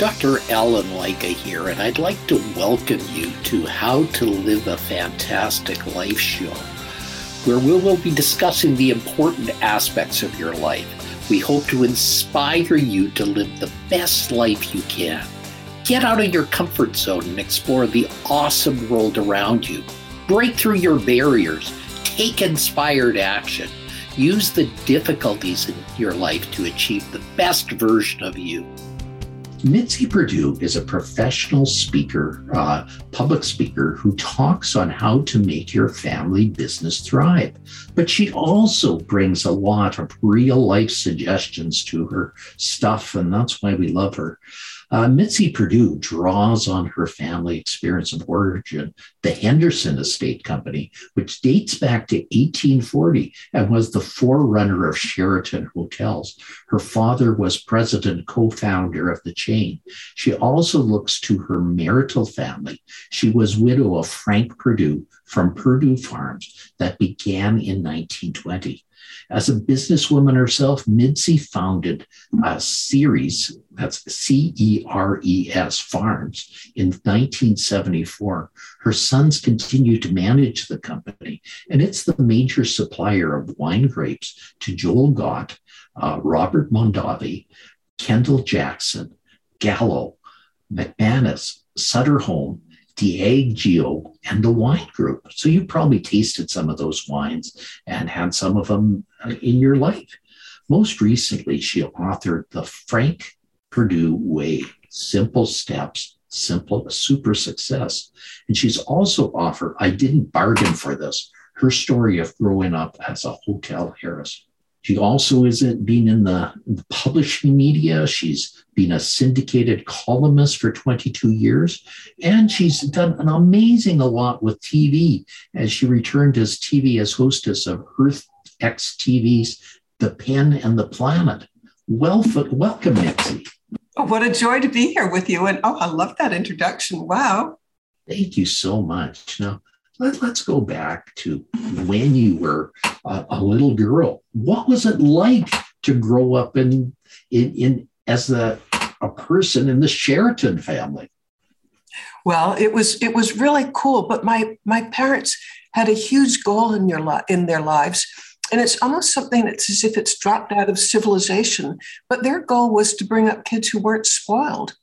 Dr. Alan Lycka here, and I'd like to welcome you to How to Live a Fantastic Life show, where we will be discussing the important aspects of your life. We hope to inspire you to live the best life you can. Get out of your comfort zone and explore the awesome world around you. Break through your barriers. Take inspired action. Use the difficulties in your life to achieve the best version of you. Mitzi Perdue is a professional speaker, uh, public speaker, who talks on how to make your family business thrive. But she also brings a lot of real life suggestions to her stuff, and that's why we love her. Uh, Mitzi Perdue draws on her family experience of origin, the Henderson Estate Company, which dates back to 1840 and was the forerunner of Sheraton Hotels. Her father was president co founder of the chain. She also looks to her marital family. She was widow of Frank Perdue from Perdue Farms that began in 1920. As a businesswoman herself, Mitzi founded a Ceres, that's C E R E S Farms, in 1974. Her sons continue to manage the company, and it's the major supplier of wine grapes to Joel Gott, uh, Robert Mondavi, Kendall Jackson, Gallo, McManus, Sutter Home, Diageo, and the wine group. So you probably tasted some of those wines and had some of them uh, in your life. Most recently, she authored The Frank Perdue Way Simple Steps, Simple Super Success. And she's also offered, I didn't bargain for this, her story of growing up as a hotel heiress. She also isn't been in the, the, publishing media. She's been a syndicated columnist for 22 years, and she's done an amazing a lot with TV as she returned as TV as hostess of Earth X TV's The Pen and the Planet. Well, welcome, Mitzi. Oh, what a joy to be here with you. And oh, I love that introduction. Wow. Thank you so much. Now, let, us go back to when you were a, a, little girl. What was it like to grow up in, in, in as a, a person in the Sheraton family? Well, it was it was really cool. But my my parents had a huge goal in your li- in their lives, and it's almost something that's as if it's dropped out of civilization. But their goal was to bring up kids who weren't spoiled,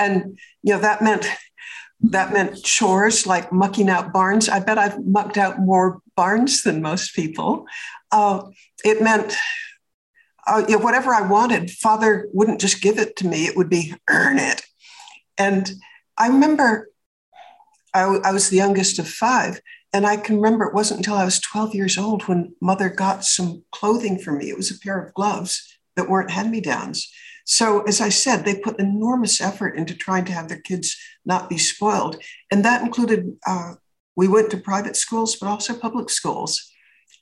and you know that meant that meant chores like mucking out barns. I bet I've mucked out more barns than most people. Uh, it meant uh, you know, whatever I wanted, father wouldn't just give it to me, it would be earn it. And I remember I, I was the youngest of five. And I can remember it wasn't until I was 12 years old when mother got some clothing for me. It was a pair of gloves that weren't hand me downs. So, as I said, they put enormous effort into trying to have their kids not be spoiled. And that included, uh, we went to private schools, but also public schools.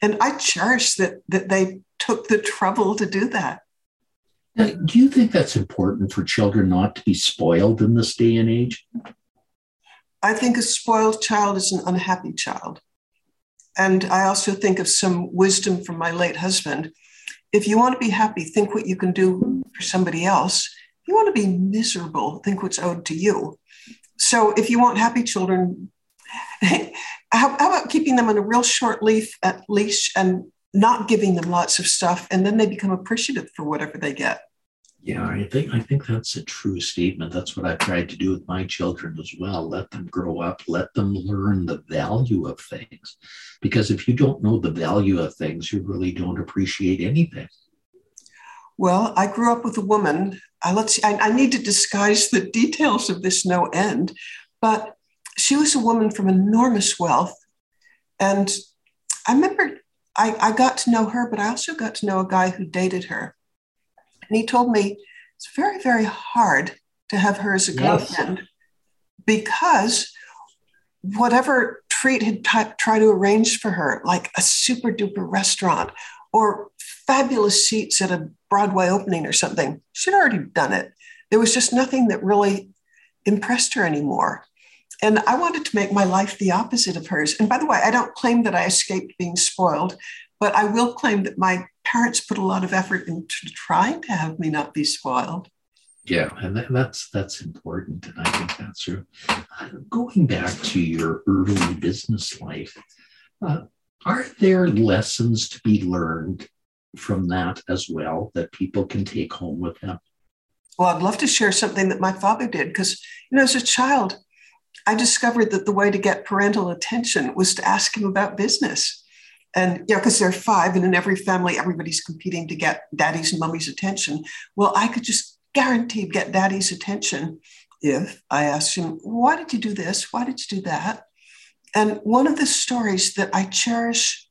And I cherish that, that they took the trouble to do that. Now, do you think that's important for children not to be spoiled in this day and age? I think a spoiled child is an unhappy child. And I also think of some wisdom from my late husband if you want to be happy, think what you can do for somebody else. If you want to be miserable, think what's owed to you. So if you want happy children, how, how about keeping them on a real short leaf at leash and not giving them lots of stuff, and then they become appreciative for whatever they get. Yeah, I think I think that's a true statement. That's what I've tried to do with my children as well. Let them grow up, let them learn the value of things. Because if you don't know the value of things, you really don't appreciate anything. Well, I grew up with a woman. I let's I, I need to disguise the details of this no end, but she was a woman from enormous wealth. And I remember I, I got to know her, but I also got to know a guy who dated her and he told me it's very, very hard to have her as a girlfriend yes. because whatever treat he'd t- try to arrange for her, like a super duper restaurant or fabulous seats at a Broadway opening or something, she'd already done it. There was just nothing that really impressed her anymore. And I wanted to make my life the opposite of hers. And by the way, I don't claim that I escaped being spoiled, But I will claim that my parents put a lot of effort into trying to have me not be spoiled. Yeah, and that, that's that's important, and I think that's true. Uh, going back to your early business life, uh, are there lessons to be learned from that as well that people can take home with them? Well, I'd love to share something that my father did because, you know, as a child, I discovered that the way to get parental attention was to ask him about business. And, know, because there are five, and in every family, everybody's competing to get daddy's and mummy's attention. Well, I could just guaranteed get daddy's attention if I asked him, Why did you do this? Why did you do that? And one of the stories that I cherish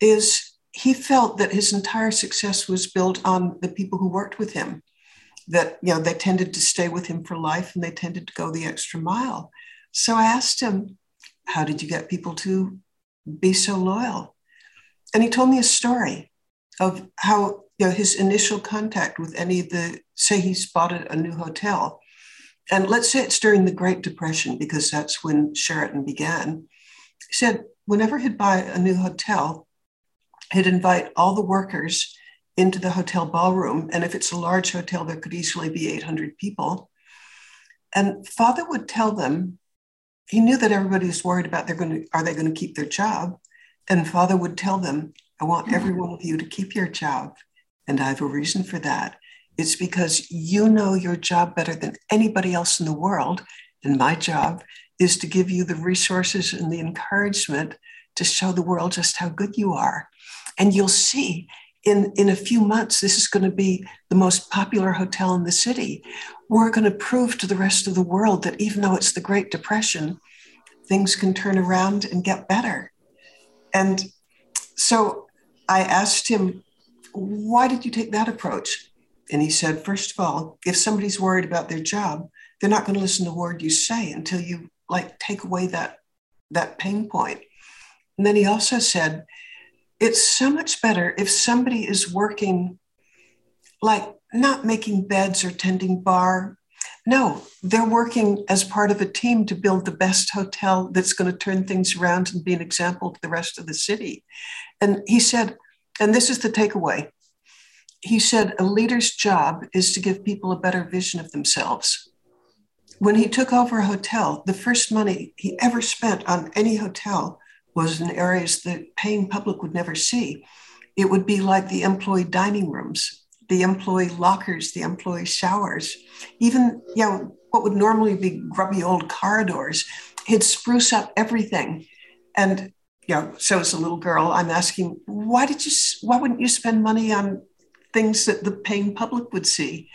is he felt that his entire success was built on the people who worked with him that you know they tended to stay with him for life and they tended to go the extra mile so i asked him how did you get people to be so loyal and he told me a story of how you know his initial contact with any of the say he spotted a new hotel and let's say it's during the great depression because that's when sheraton began he said whenever he'd buy a new hotel he'd invite all the workers into the hotel ballroom. And if it's a large hotel, there could easily be 800 people. And father would tell them, he knew that everybody was worried about they're going to, are they going to keep their job? And father would tell them, I want mm-hmm. every one of you to keep your job. And I have a reason for that. It's because you know your job better than anybody else in the world. And my job is to give you the resources and the encouragement to show the world just how good you are. And you'll see in, in a few months, this is going to be the most popular hotel in the city. We're going to prove to the rest of the world that even though it's the Great Depression, things can turn around and get better. And so I asked him, Why did you take that approach? And he said, First of all, if somebody's worried about their job, they're not going to listen to a word you say until you like take away that, that pain point. And then he also said, it's so much better if somebody is working like not making beds or tending bar. No, they're working as part of a team to build the best hotel that's going to turn things around and be an example to the rest of the city. And he said, and this is the takeaway he said, a leader's job is to give people a better vision of themselves. When he took over a hotel, the first money he ever spent on any hotel was in areas that paying public would never see. It would be like the employee dining rooms, the employee lockers, the employee showers, even you know what would normally be grubby old corridors. He'd spruce up everything, and you know. So as a little girl, I'm asking, why did you? Why wouldn't you spend money on things that the paying public would see?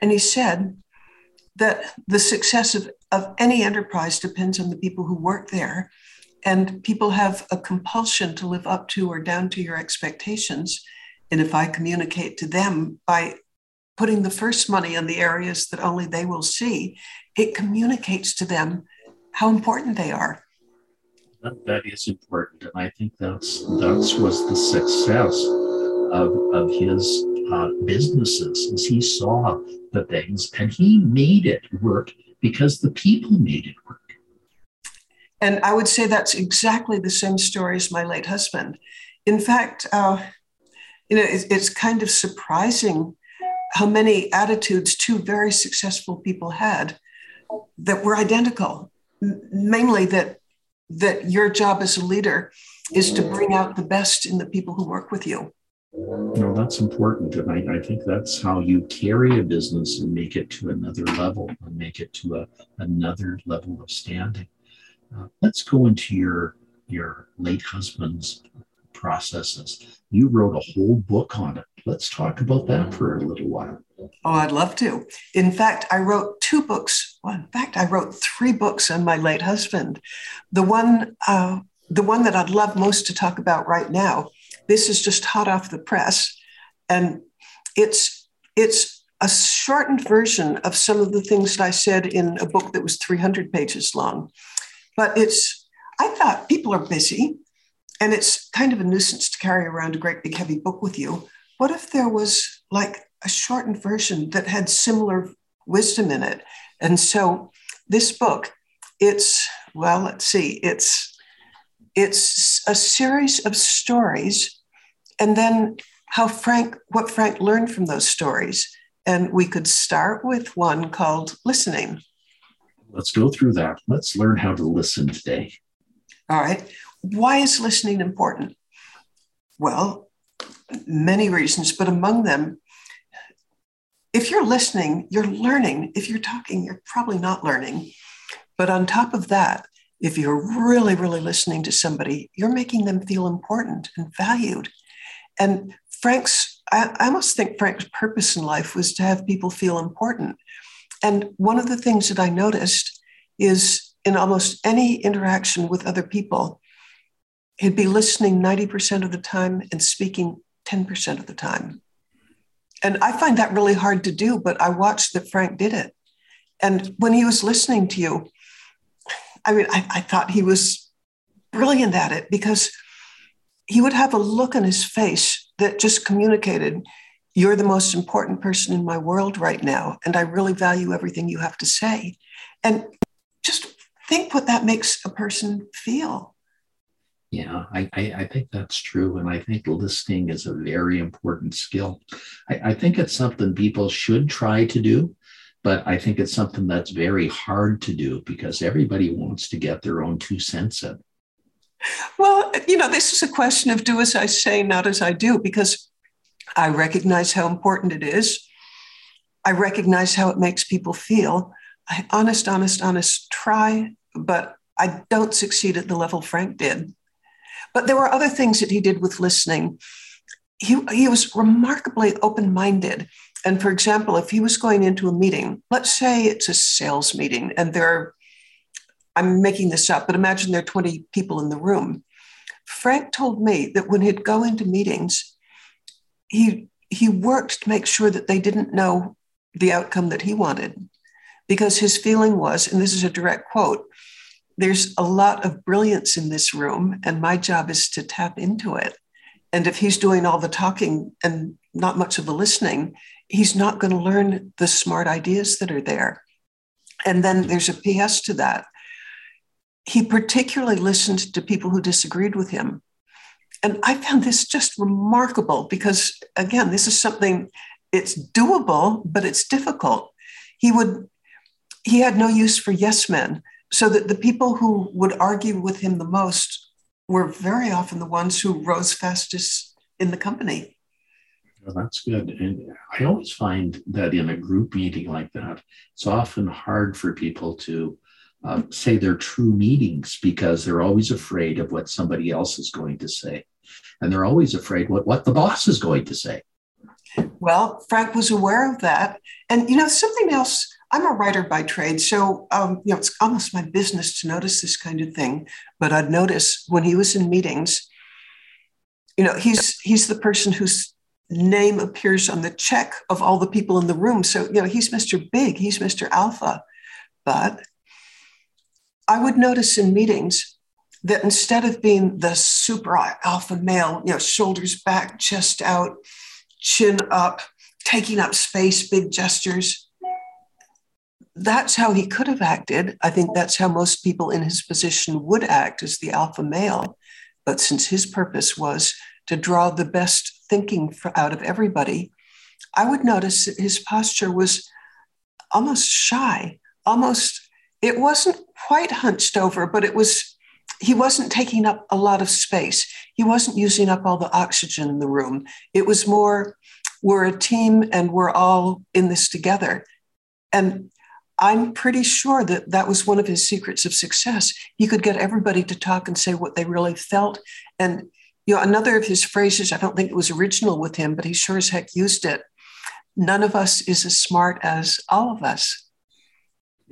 And he said that the success of, of any enterprise depends on the people who work there and people have a compulsion to live up to or down to your expectations. And if I communicate to them by putting the first money in the areas that only they will see, it communicates to them how important they are. that, that is important, and I think that's that's was the success of of his uh, businesses as he saw the things and he made it work because the people made it work. And I would say that's exactly the same story as my late husband. In fact, uh, you know, it's, kind of surprising how many attitudes two very successful people had that were identical. mainly that that your job as a leader is to bring out the best in the people who work with you. No, that's important. And I, I, think that's how you carry a business and make it to another level and make it to a, another level of standing. Let's go into your your late husband's processes. You wrote a whole book on it. Let's talk about that for a little while. Oh, I'd love to. In fact, I wrote two books. Well, in fact, I wrote three books on my late husband. The one, uh, the one that I'd love most to talk about right now. This is just hot off the press, and it's it's a shortened version of some of the things that I said in a book that was 300 pages long. But it's, I thought people are busy and it's kind of a nuisance to carry around a great big heavy book with you. What if there was like a shortened version that had similar wisdom in it? And so this book, it's, well, let's see, it's it's a series of stories, and then how Frank, what Frank learned from those stories. And we could start with one called listening. Let's go through that. Let's learn how to listen today. All right. Why is listening important? Well, many reasons, but among them, if you're listening, you're learning. If you're talking, you're probably not learning. But on top of that, if you're really, really listening to somebody, you're making them feel important and valued. And Frank's, I, I almost think Frank's purpose in life was to have people feel important. And one of the things that I noticed is in almost any interaction with other people, he'd be listening 90% of the time and speaking 10% of the time. And I find that really hard to do, but I watched that Frank did it. And when he was listening to you, I mean, I, I thought he was brilliant at it because he would have a look on his face that just communicated, You're the most important person in my world right now. And I really value everything you have to say. And just think what that makes a person feel. Yeah, I, I, I, think that's true. And I think listening is a very important skill. I, I think it's something people should try to do, but I think it's something that's very hard to do because everybody wants to get their own two cents in. Well, you know, this is a question of do as I say, not as I do, because I recognize how important it is. I recognize how it makes people feel. I honest, honest, honest try, but I don't succeed at the level Frank did. But there were other things that he did with listening. He, he was remarkably open minded. And for example, if he was going into a meeting, let's say it's a sales meeting and there are, I'm making this up, but imagine there are 20 people in the room. Frank told me that when he'd go into meetings, he, he worked to make sure that they didn't know the outcome that he wanted. Because his feeling was, and this is a direct quote, there's a lot of brilliance in this room, and my job is to tap into it. And if he's doing all the talking and not much of the listening, he's not going to learn the smart ideas that are there. And then there's a PS to that. He particularly listened to people who disagreed with him. And I found this just remarkable because, again, this is something, it's doable, but it's difficult. He would, he had no use for yes men so that the people who would argue with him the most were very often the ones who rose fastest in the company. Well, that's good. And I always find that in a group meeting like that, it's often hard for people to uh, say their true meanings because they're always afraid of what somebody else is going to say. And they're always afraid what, what the boss is going to say. Well, Frank was aware of that. And, you know, something else I'm a writer by trade, so um, you know it's almost my business to notice this kind of thing. But I'd notice when he was in meetings, you know, he's he's the person whose name appears on the check of all the people in the room. So you know, he's Mr. Big, he's Mr. Alpha. But I would notice in meetings that instead of being the super alpha male, you know, shoulders back, chest out, chin up, taking up space, big gestures that's how he could have acted. I think that's how most people in his position would act as the alpha male. But since his purpose was to draw the best thinking out of everybody, I would notice that his posture was almost shy, almost, it wasn't quite hunched over, but it was, he wasn't taking up a lot of space. He wasn't using up all the oxygen in the room. It was more, we're a team and we're all in this together. And I'm pretty sure that that was one of his secrets of success. He could get everybody to talk and say what they really felt. And you know, another of his phrases, I don't think it was original with him, but he sure as heck used it. None of us is as smart as all of us.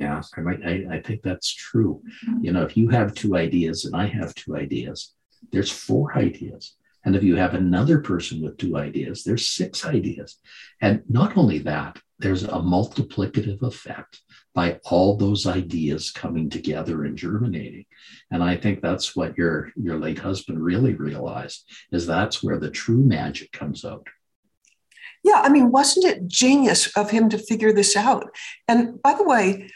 Yeah, I, I think that's true. Mm-hmm. You know, if you have two ideas and I have two ideas, there's four ideas. And if you have another person with two ideas, there's six ideas. And not only that, there's a multiplicative effect by all those ideas coming together and germinating. And I think that's what your your late husband really realized is that's where the true magic comes out. Yeah, I mean, wasn't it genius of him to figure this out? And by the way,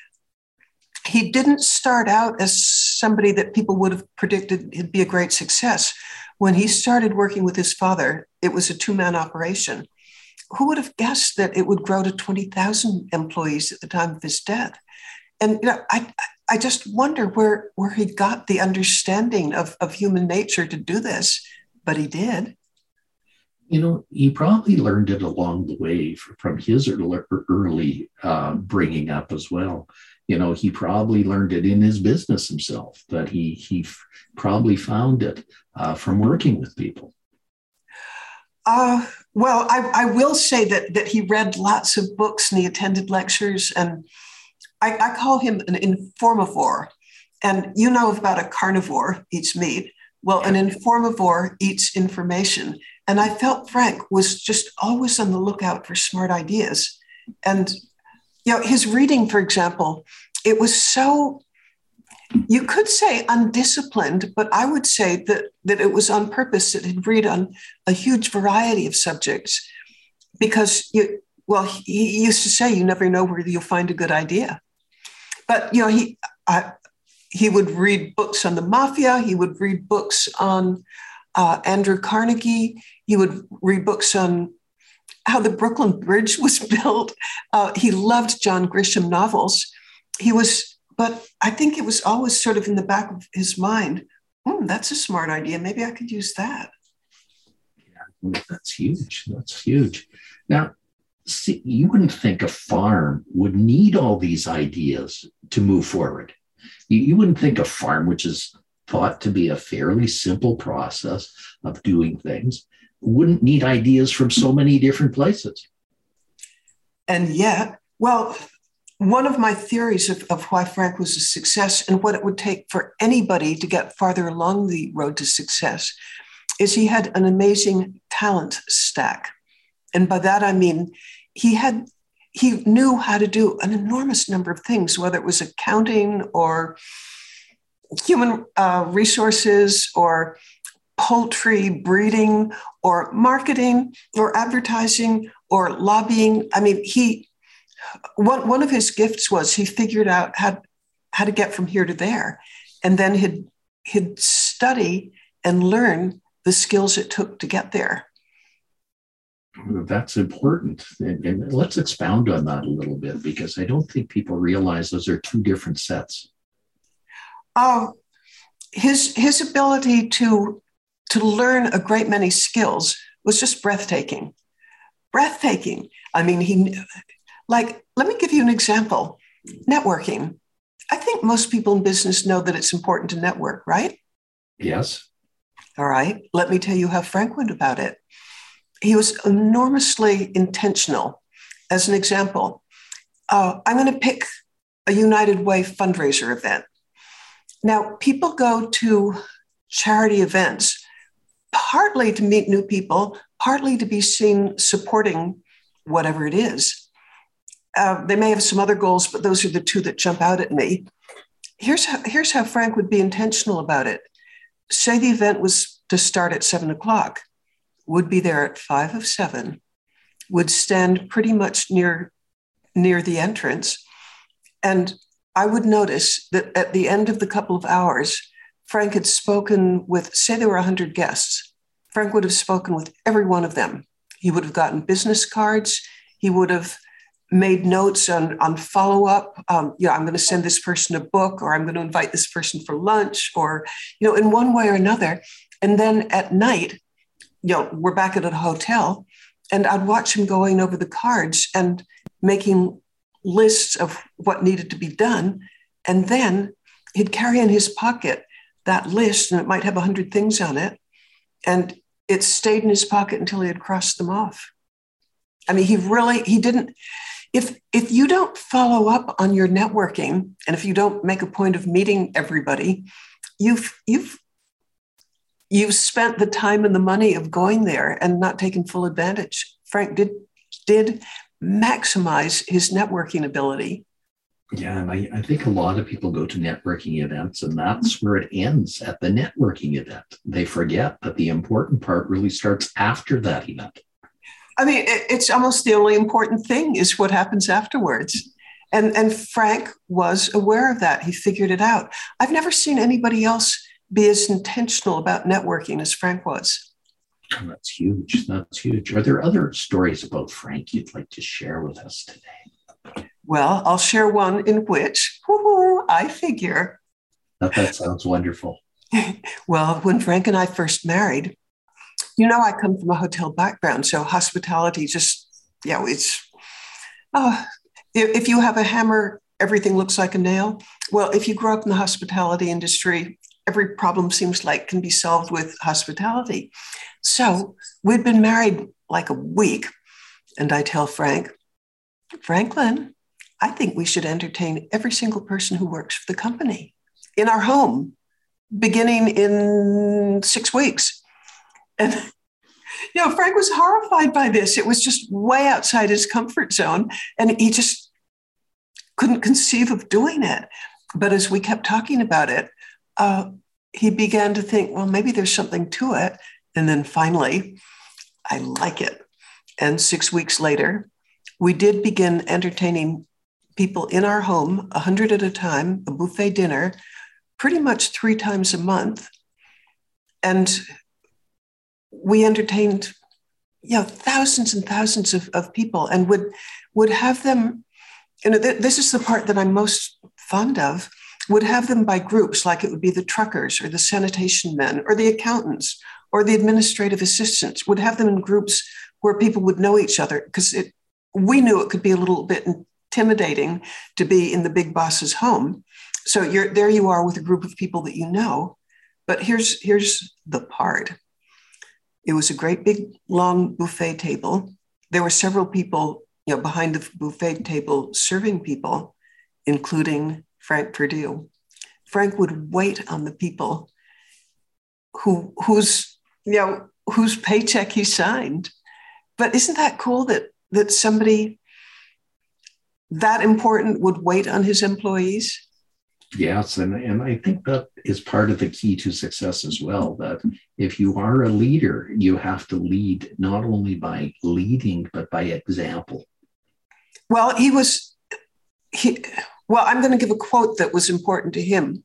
he didn't start out as somebody that people would have predicted he'd be a great success. When he started working with his father, it was a two man operation. Who would have guessed that it would grow to 20,000 employees at the time of his death? And you know, I, I just wonder where, where he got the understanding of, of human nature to do this, but he did. You know, he probably learned it along the way from his early uh, bringing up as well you know he probably learned it in his business himself that he he f- probably found it uh, from working with people. Uh, well I, I will say that that he read lots of books and he attended lectures and i, I call him an informivore. And you know about a carnivore eats meat. Well an informivore eats information. And i felt frank was just always on the lookout for smart ideas. And you know, his reading, for example, it was so you could say undisciplined, but I would say that that it was on purpose that he'd read on a huge variety of subjects because you well he used to say you never know where you'll find a good idea. But you know he uh, he would read books on the mafia he would read books on uh, andrew carnegie he would read books on how the Brooklyn Bridge was built. Uh, he loved John Grisham novels. He was, but I think it was always sort of in the back of his mind. Hmm, that's a smart idea. Maybe I could use that. Yeah, that's huge. That's huge. Now, see, you wouldn't think a farm would need all these ideas to move forward. You, you wouldn't think a farm, which is thought to be a fairly simple process of doing things, wouldn't need ideas from so many different places. And yet, well, one of my theories of, of why Frank was a success and what it would take for anybody to get farther along the road to success is he had an amazing talent stack. And by that I mean he had he knew how to do an enormous number of things, whether it was accounting or human uh, resources or poultry breeding or marketing or advertising or lobbying. I mean, he one, one of his gifts was he figured out how, how to get from here to there. And then he'd, he'd study and learn the skills it took to get there. That's important. And, and let's expound on that a little bit because I don't think people realize those are two different sets. Uh, his, his ability to to learn a great many skills was just breathtaking. Breathtaking. I mean, he, like, let me give you an example networking. I think most people in business know that it's important to network, right? Yes. All right. Let me tell you how Frank went about it. He was enormously intentional. As an example, uh, I'm going to pick a United Way fundraiser event. Now, people go to charity events partly to meet new people, partly to be seen supporting whatever it is. Uh, they may have some other goals, but those are the two that jump out at me. Here's how, here's how Frank would be intentional about it. Say the event was to start at seven o'clock, would be there at five of seven, would stand pretty much near near the entrance, and I would notice that at the end of the couple of hours, Frank had spoken with, say, there were 100 guests. Frank would have spoken with every one of them. He would have gotten business cards. He would have made notes on, on follow up. Um, you know, I'm going to send this person a book, or I'm going to invite this person for lunch, or, you know, in one way or another. And then at night, you know, we're back at a hotel, and I'd watch him going over the cards and making lists of what needed to be done. And then he'd carry in his pocket that list, and it might have 100 things on it. And it stayed in his pocket until he had crossed them off. I mean, he really, he didn't. If, if you don't follow up on your networking and if you don't make a point of meeting everybody, you've, you've, you've spent the time and the money of going there and not taking full advantage. Frank did, did maximize his networking ability yeah, and I, I think a lot of people go to networking events, and that's where it ends at the networking event. They forget that the important part really starts after that event. I mean, it's almost the only important thing is what happens afterwards. And, and Frank was aware of that. He figured it out. I've never seen anybody else be as intentional about networking as Frank was. Oh, that's huge. That's huge. Are there other stories about Frank you'd like to share with us today? Well, I'll share one in which I figure. That, that sounds wonderful. well, when Frank and I first married, you know, I come from a hotel background, so hospitality just, you know, it's, oh, if, if you have a hammer, everything looks like a nail. Well, if you grow up in the hospitality industry, every problem seems like can be solved with hospitality. So we'd been married like a week, and I tell Frank, Franklin, I think we should entertain every single person who works for the company in our home, beginning in six weeks. And you know, Frank was horrified by this. It was just way outside his comfort zone, and he just couldn't conceive of doing it. But as we kept talking about it, uh, he began to think, well, maybe there's something to it. And then finally, I like it. And six weeks later, we did begin entertaining people in our home, 100 at a time, a buffet dinner, pretty much three times a month. And we entertained you know thousands and thousands of, of people and would would have them you know th- this is the part that i'm most fond of would have them by groups like it would be the truckers or the sanitation men or the accountants or the administrative assistants would have them in groups where people would know each other because it we knew it could be a little bit intimidating to be in the big boss's home so you're there you are with a group of people that you know but here's here's the part it was a great big long buffet table. There were several people, you know, behind the buffet table serving people, including Frank Perdue. Frank would wait on the people who whose you know whose paycheck he signed. But isn't that cool that that somebody that important would wait on his employees? Yes, and, and I think that is part of the key to success as well. That if you are a leader, you have to lead not only by leading, but by example. Well, he was, he, well, I'm going to give a quote that was important to him.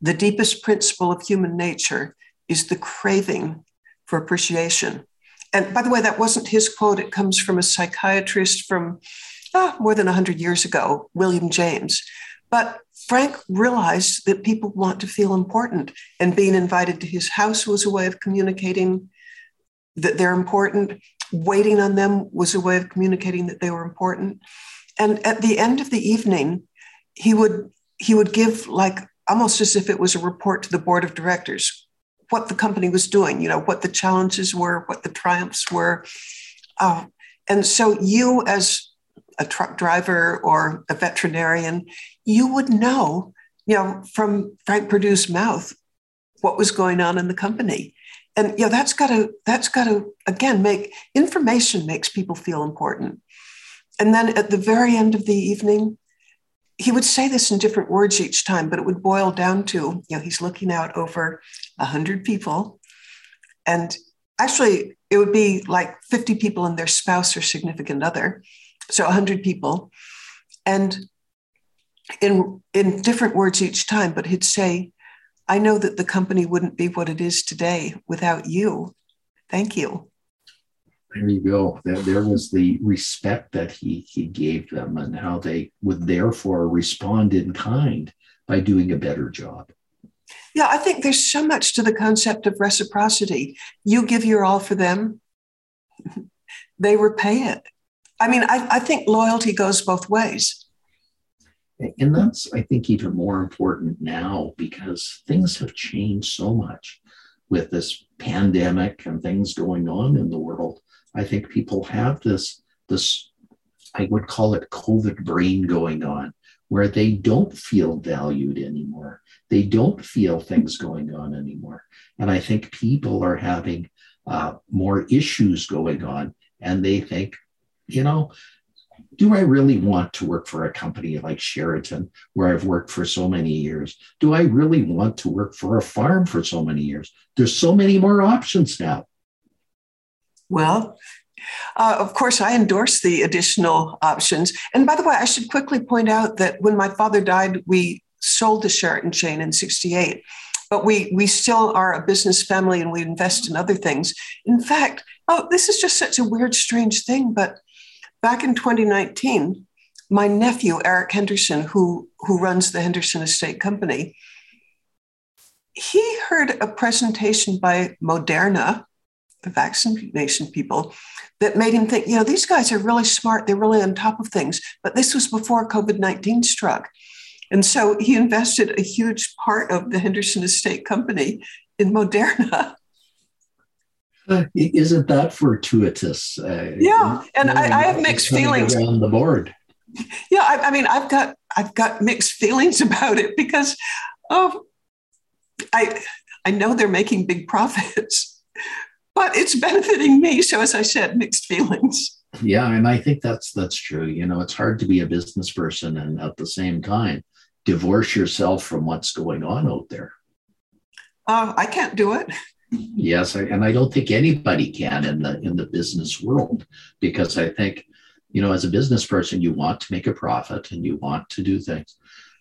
The deepest principle of human nature is the craving for appreciation. And by the way, that wasn't his quote, it comes from a psychiatrist from oh, more than 100 years ago, William James. But Frank realized that people want to feel important, and being invited to his house was a way of communicating that they're important. Waiting on them was a way of communicating that they were important. And at the end of the evening, he would he would give like almost as if it was a report to the board of directors what the company was doing, you know, what the challenges were, what the triumphs were. Uh, and so you as a truck driver or a veterinarian, you would know, you know, from Frank Perdue's mouth what was going on in the company. And you know, that's gotta, that's gotta again make information makes people feel important. And then at the very end of the evening, he would say this in different words each time, but it would boil down to, you know, he's looking out over a hundred people. And actually, it would be like 50 people and their spouse or significant other so 100 people and in in different words each time but he'd say i know that the company wouldn't be what it is today without you. Thank you. There you go. There, there was the respect that he he gave them and how they would therefore respond in kind by doing a better job. Yeah i think there's so much to the concept of reciprocity. You give your all for them. They repay it I mean, I, I think loyalty goes both ways. And that's, I think, even more important now because things have changed so much with this pandemic and things going on in the world. I think people have this, this, I would call it COVID brain going on, where they don't feel valued anymore. They don't feel things going on anymore. And I think people are having uh, more issues going on and they think you know, do I really want to work for a company like Sheraton, where I've worked for so many years? Do I really want to work for a farm for so many years? There's so many more options now. Well, Uh, of course, I endorse the additional options. And by the way, I should quickly point out that when my father died, we sold the Sheraton chain in 68. But we, we still are a business family and we invest in other things. In fact, oh, this is just such a weird, strange thing. But back in 2019, my nephew, Eric Henderson, who, who runs the Henderson Estate Company, he heard a presentation by Moderna, the vaccination people, that made him think, you know, these guys are really smart. They're really on top of things. But this was before COVID 19 struck. And so he invested a huge part of the Henderson Estate Company in Moderna. Isn't that fortuitous? Uh, yeah, and I, I, have mixed feelings on the board. Yeah, I, I, mean, I've got I've got mixed feelings about it because, oh, I I know they're making big profits, but it's benefiting me. So as I said, mixed feelings. Yeah, and I think that's that's true. You know, it's hard to be a business person and at the same time divorce yourself from what's going on out there. Uh, I can't do it. Yes, and I don't think anybody can in the in the business world because I think, you know, as a business person, you want to make a profit and you want to do things.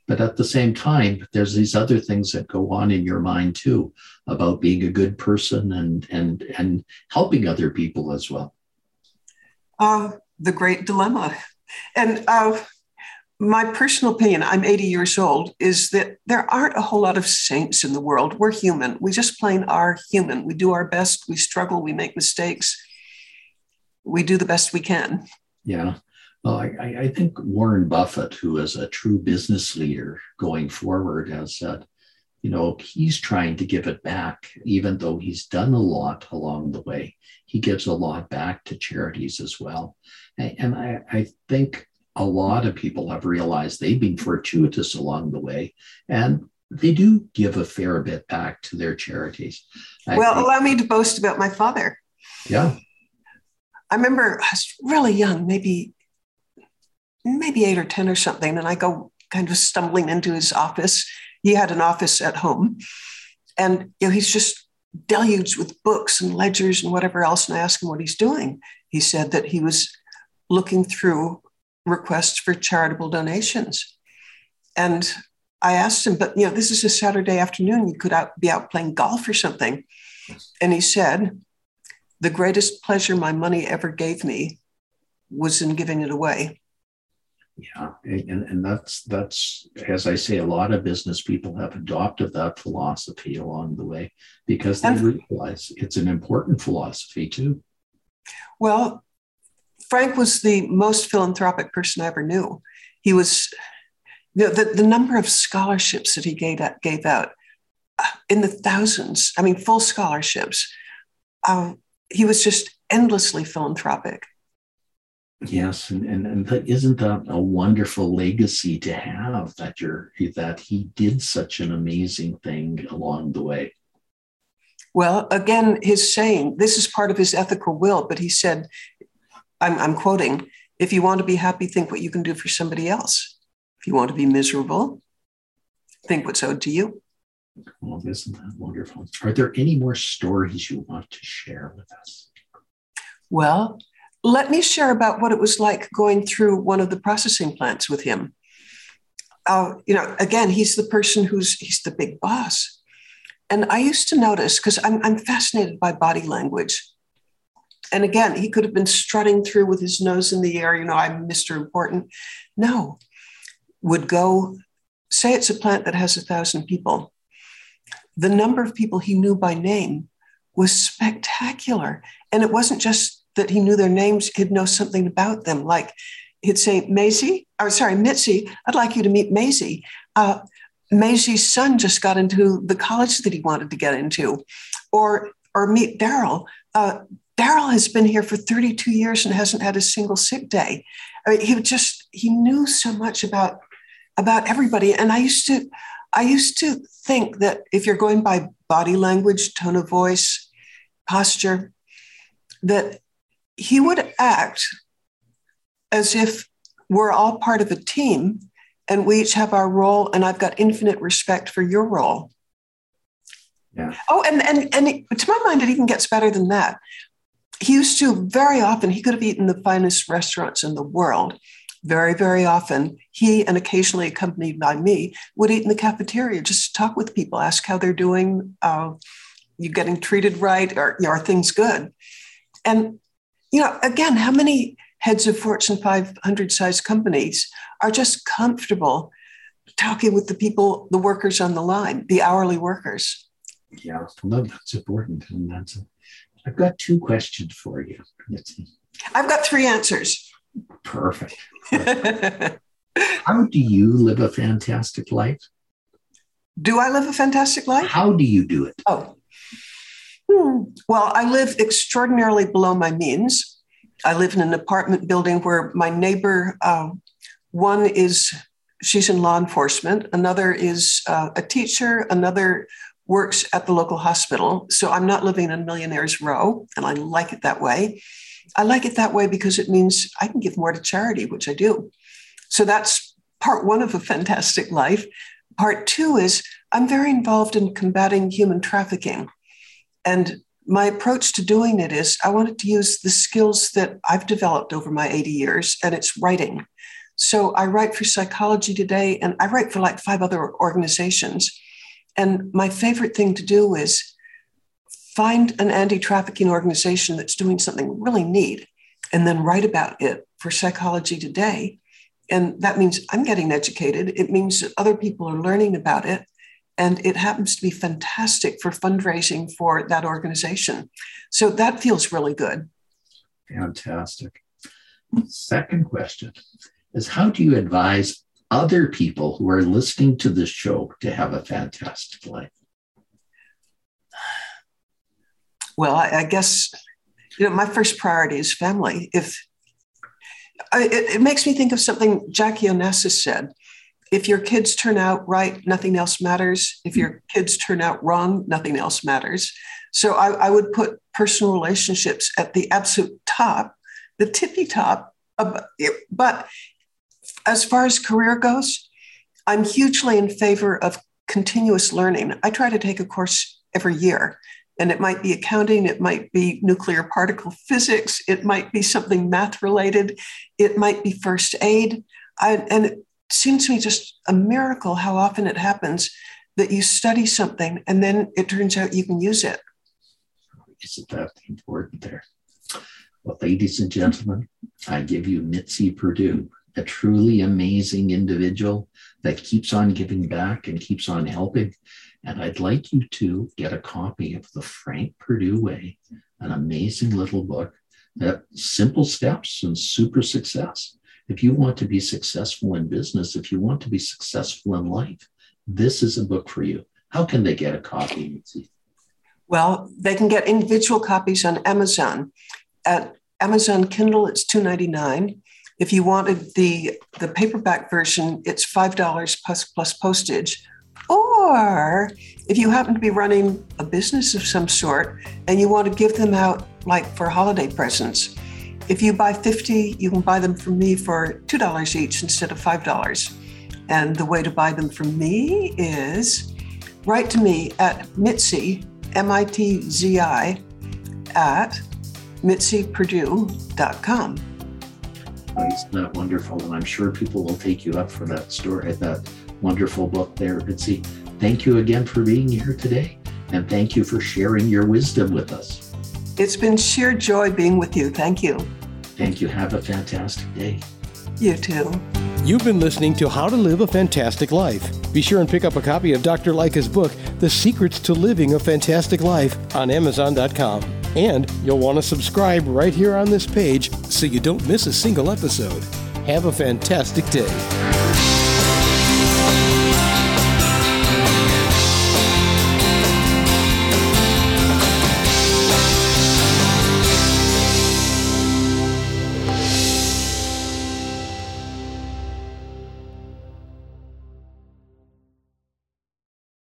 But at the same time, there's these other things that go on in your mind too about being a good person and and and helping other people as well. Uh, the great dilemma, and uh, my personal opinion, I'm 80 years old, is that there aren't a whole lot of saints in the world. We're human. We just plain are human. We do our best. We struggle. We make mistakes. We do the best we can. Yeah. Well, I, I think Warren Buffett, who is a true business leader going forward, has said, you know, he's trying to give it back, even though he's done a lot along the way. He gives a lot back to charities as well. And I, I think a lot of people have realized they've been fortuitous along the way and they do give a fair bit back to their charities. well, allow me to boast about my father. Yeah. I remember I was really young, maybe maybe eight or 10 or something. And I go kind of stumbling into his office. He had an office at home. And you know, he's just deluged with books and ledgers and whatever else. And I asked him what he's doing. He said that he was looking through requests for charitable donations. And I asked him, but you know, this is a Saturday afternoon. You could out, be out playing golf or something. And he said, the greatest pleasure my money ever gave me was in giving it away. Yeah, and, and that's that's as I say, a lot of business people have adopted that philosophy along the way because they and, realize it's an important philosophy too. Well, Frank was the most philanthropic person I ever knew. He was you know, the, the number of scholarships that he gave out, gave out uh, in the thousands, I mean, full scholarships. Um, he was just endlessly philanthropic. Yes, and, and, and that, isn't that a wonderful legacy to have that you're that he did such an amazing thing along the way? Well, again, his saying, this is part of his ethical will, but he said, I'm, I'm quoting, if you want to be happy, think what you can do for somebody else. If you want to be miserable, think what's owed to you. Well, isn't that wonderful? Are there any more stories you want to share with us? Well, let me share about what it was like going through one of the processing plants with him. Uh, you know, again, he's the person who's he's the big boss. And I used to notice because I'm, I'm fascinated by body language. And again, he could have been strutting through with his nose in the air, you know, I'm Mr. Important. No, would go, say it's a plant that has a thousand people. The number of people he knew by name was spectacular. And it wasn't just that he knew their names, he'd know something about them. Like he'd say, Maisie, or sorry, Mitzi, I'd like you to meet Maisie. Uh, Maisie's son just got into the college that he wanted to get into. Or, or meet Daryl. Uh, Daryl has been here for 32 years and hasn't had a single sick day. I mean, he just he knew so much about about everybody. And I used to I used to think that if you're going by body language, tone of voice, posture, that he would act as if we're all part of a team and we each have our role and i've got infinite respect for your role yeah. oh and and and to my mind it even gets better than that he used to very often, he could have eaten the finest restaurants in the world. Very, very often, he and occasionally accompanied by me would eat in the cafeteria, just talk with people, ask how they're doing. Uh, you getting treated right? Or are things good? And you know, again, how many heads of Fortune 500 size companies are just comfortable talking with the people, the workers on the line, the hourly workers? Yeah, well, that's important. And that's, I've got two questions for you. I've got three answers. Perfect. How do you live a fantastic life? Do I live a fantastic life? How do you do it? Oh, hmm. well, I live extraordinarily below my means. I live in an apartment building where my neighbor, uh, one is she's in law enforcement, another is uh, a teacher, another works at the local hospital. So I'm not living in millionaire's row, and I like it that way. I like it that way because it means I can give more to charity, which I do. So that's part one of a fantastic life. Part two is I'm very involved in combating human trafficking. And my approach to doing it is I wanted to use the skills that I've developed over my 80 years, and it's writing. So I write for Psychology Today, and I write for like five other organizations. And my favorite thing to do is find an anti trafficking organization that's doing something really neat and then write about it for Psychology Today. And that means I'm getting educated. It means that other people are learning about it. And it happens to be fantastic for fundraising for that organization. So that feels really good. Fantastic. Second question is How do you advise other people who are listening to this show to have a fantastic life? Well, I, I guess you know my first priority is family. If I, it, it, makes me think of something Jackie Onassis said. If your kids turn out right, nothing else matters. If your kids turn out wrong, nothing else matters. So I, I would put personal relationships at the absolute top, the tippy top. But as far as career goes, I'm hugely in favor of continuous learning. I try to take a course every year. And it might be accounting, it might be nuclear particle physics, it might be something math related, it might be first aid. I, and it seems to me just a miracle how often it happens that you study something and then it turns out you can use it. Isn't that important there? Well, ladies and gentlemen, I give you Mitzi Perdue, a truly amazing individual that keeps on giving back and keeps on helping and I'd like you to get a copy of The Frank Perdue Way, an amazing little book that simple steps and super success. If you want to be successful in business, if you want to be successful in life, this is a book for you. How can they get a copy, Well, they can get individual copies on Amazon. At Amazon Kindle, it's $2.99. If you wanted the, the paperback version, it's $5 plus, plus postage. Or if you happen to be running a business of some sort and you want to give them out like for holiday presents, if you buy 50, you can buy them from me for $2 each instead of $5. And the way to buy them from me is write to me at Mitzi, M I T Z I, at mitziperdue.com. Isn't that wonderful? And I'm sure people will take you up for that story, that wonderful book there, Mitzi. Thank you again for being here today, and thank you for sharing your wisdom with us. It's been sheer joy being with you. Thank you. Thank you. Have a fantastic day. You too. You've been listening to How to Live a Fantastic Life. Be sure and pick up a copy of Dr. Lycka's book, The Secrets to Living a Fantastic Life, on Amazon.com. And you'll want to subscribe right here on this page so you don't miss a single episode. Have a fantastic day.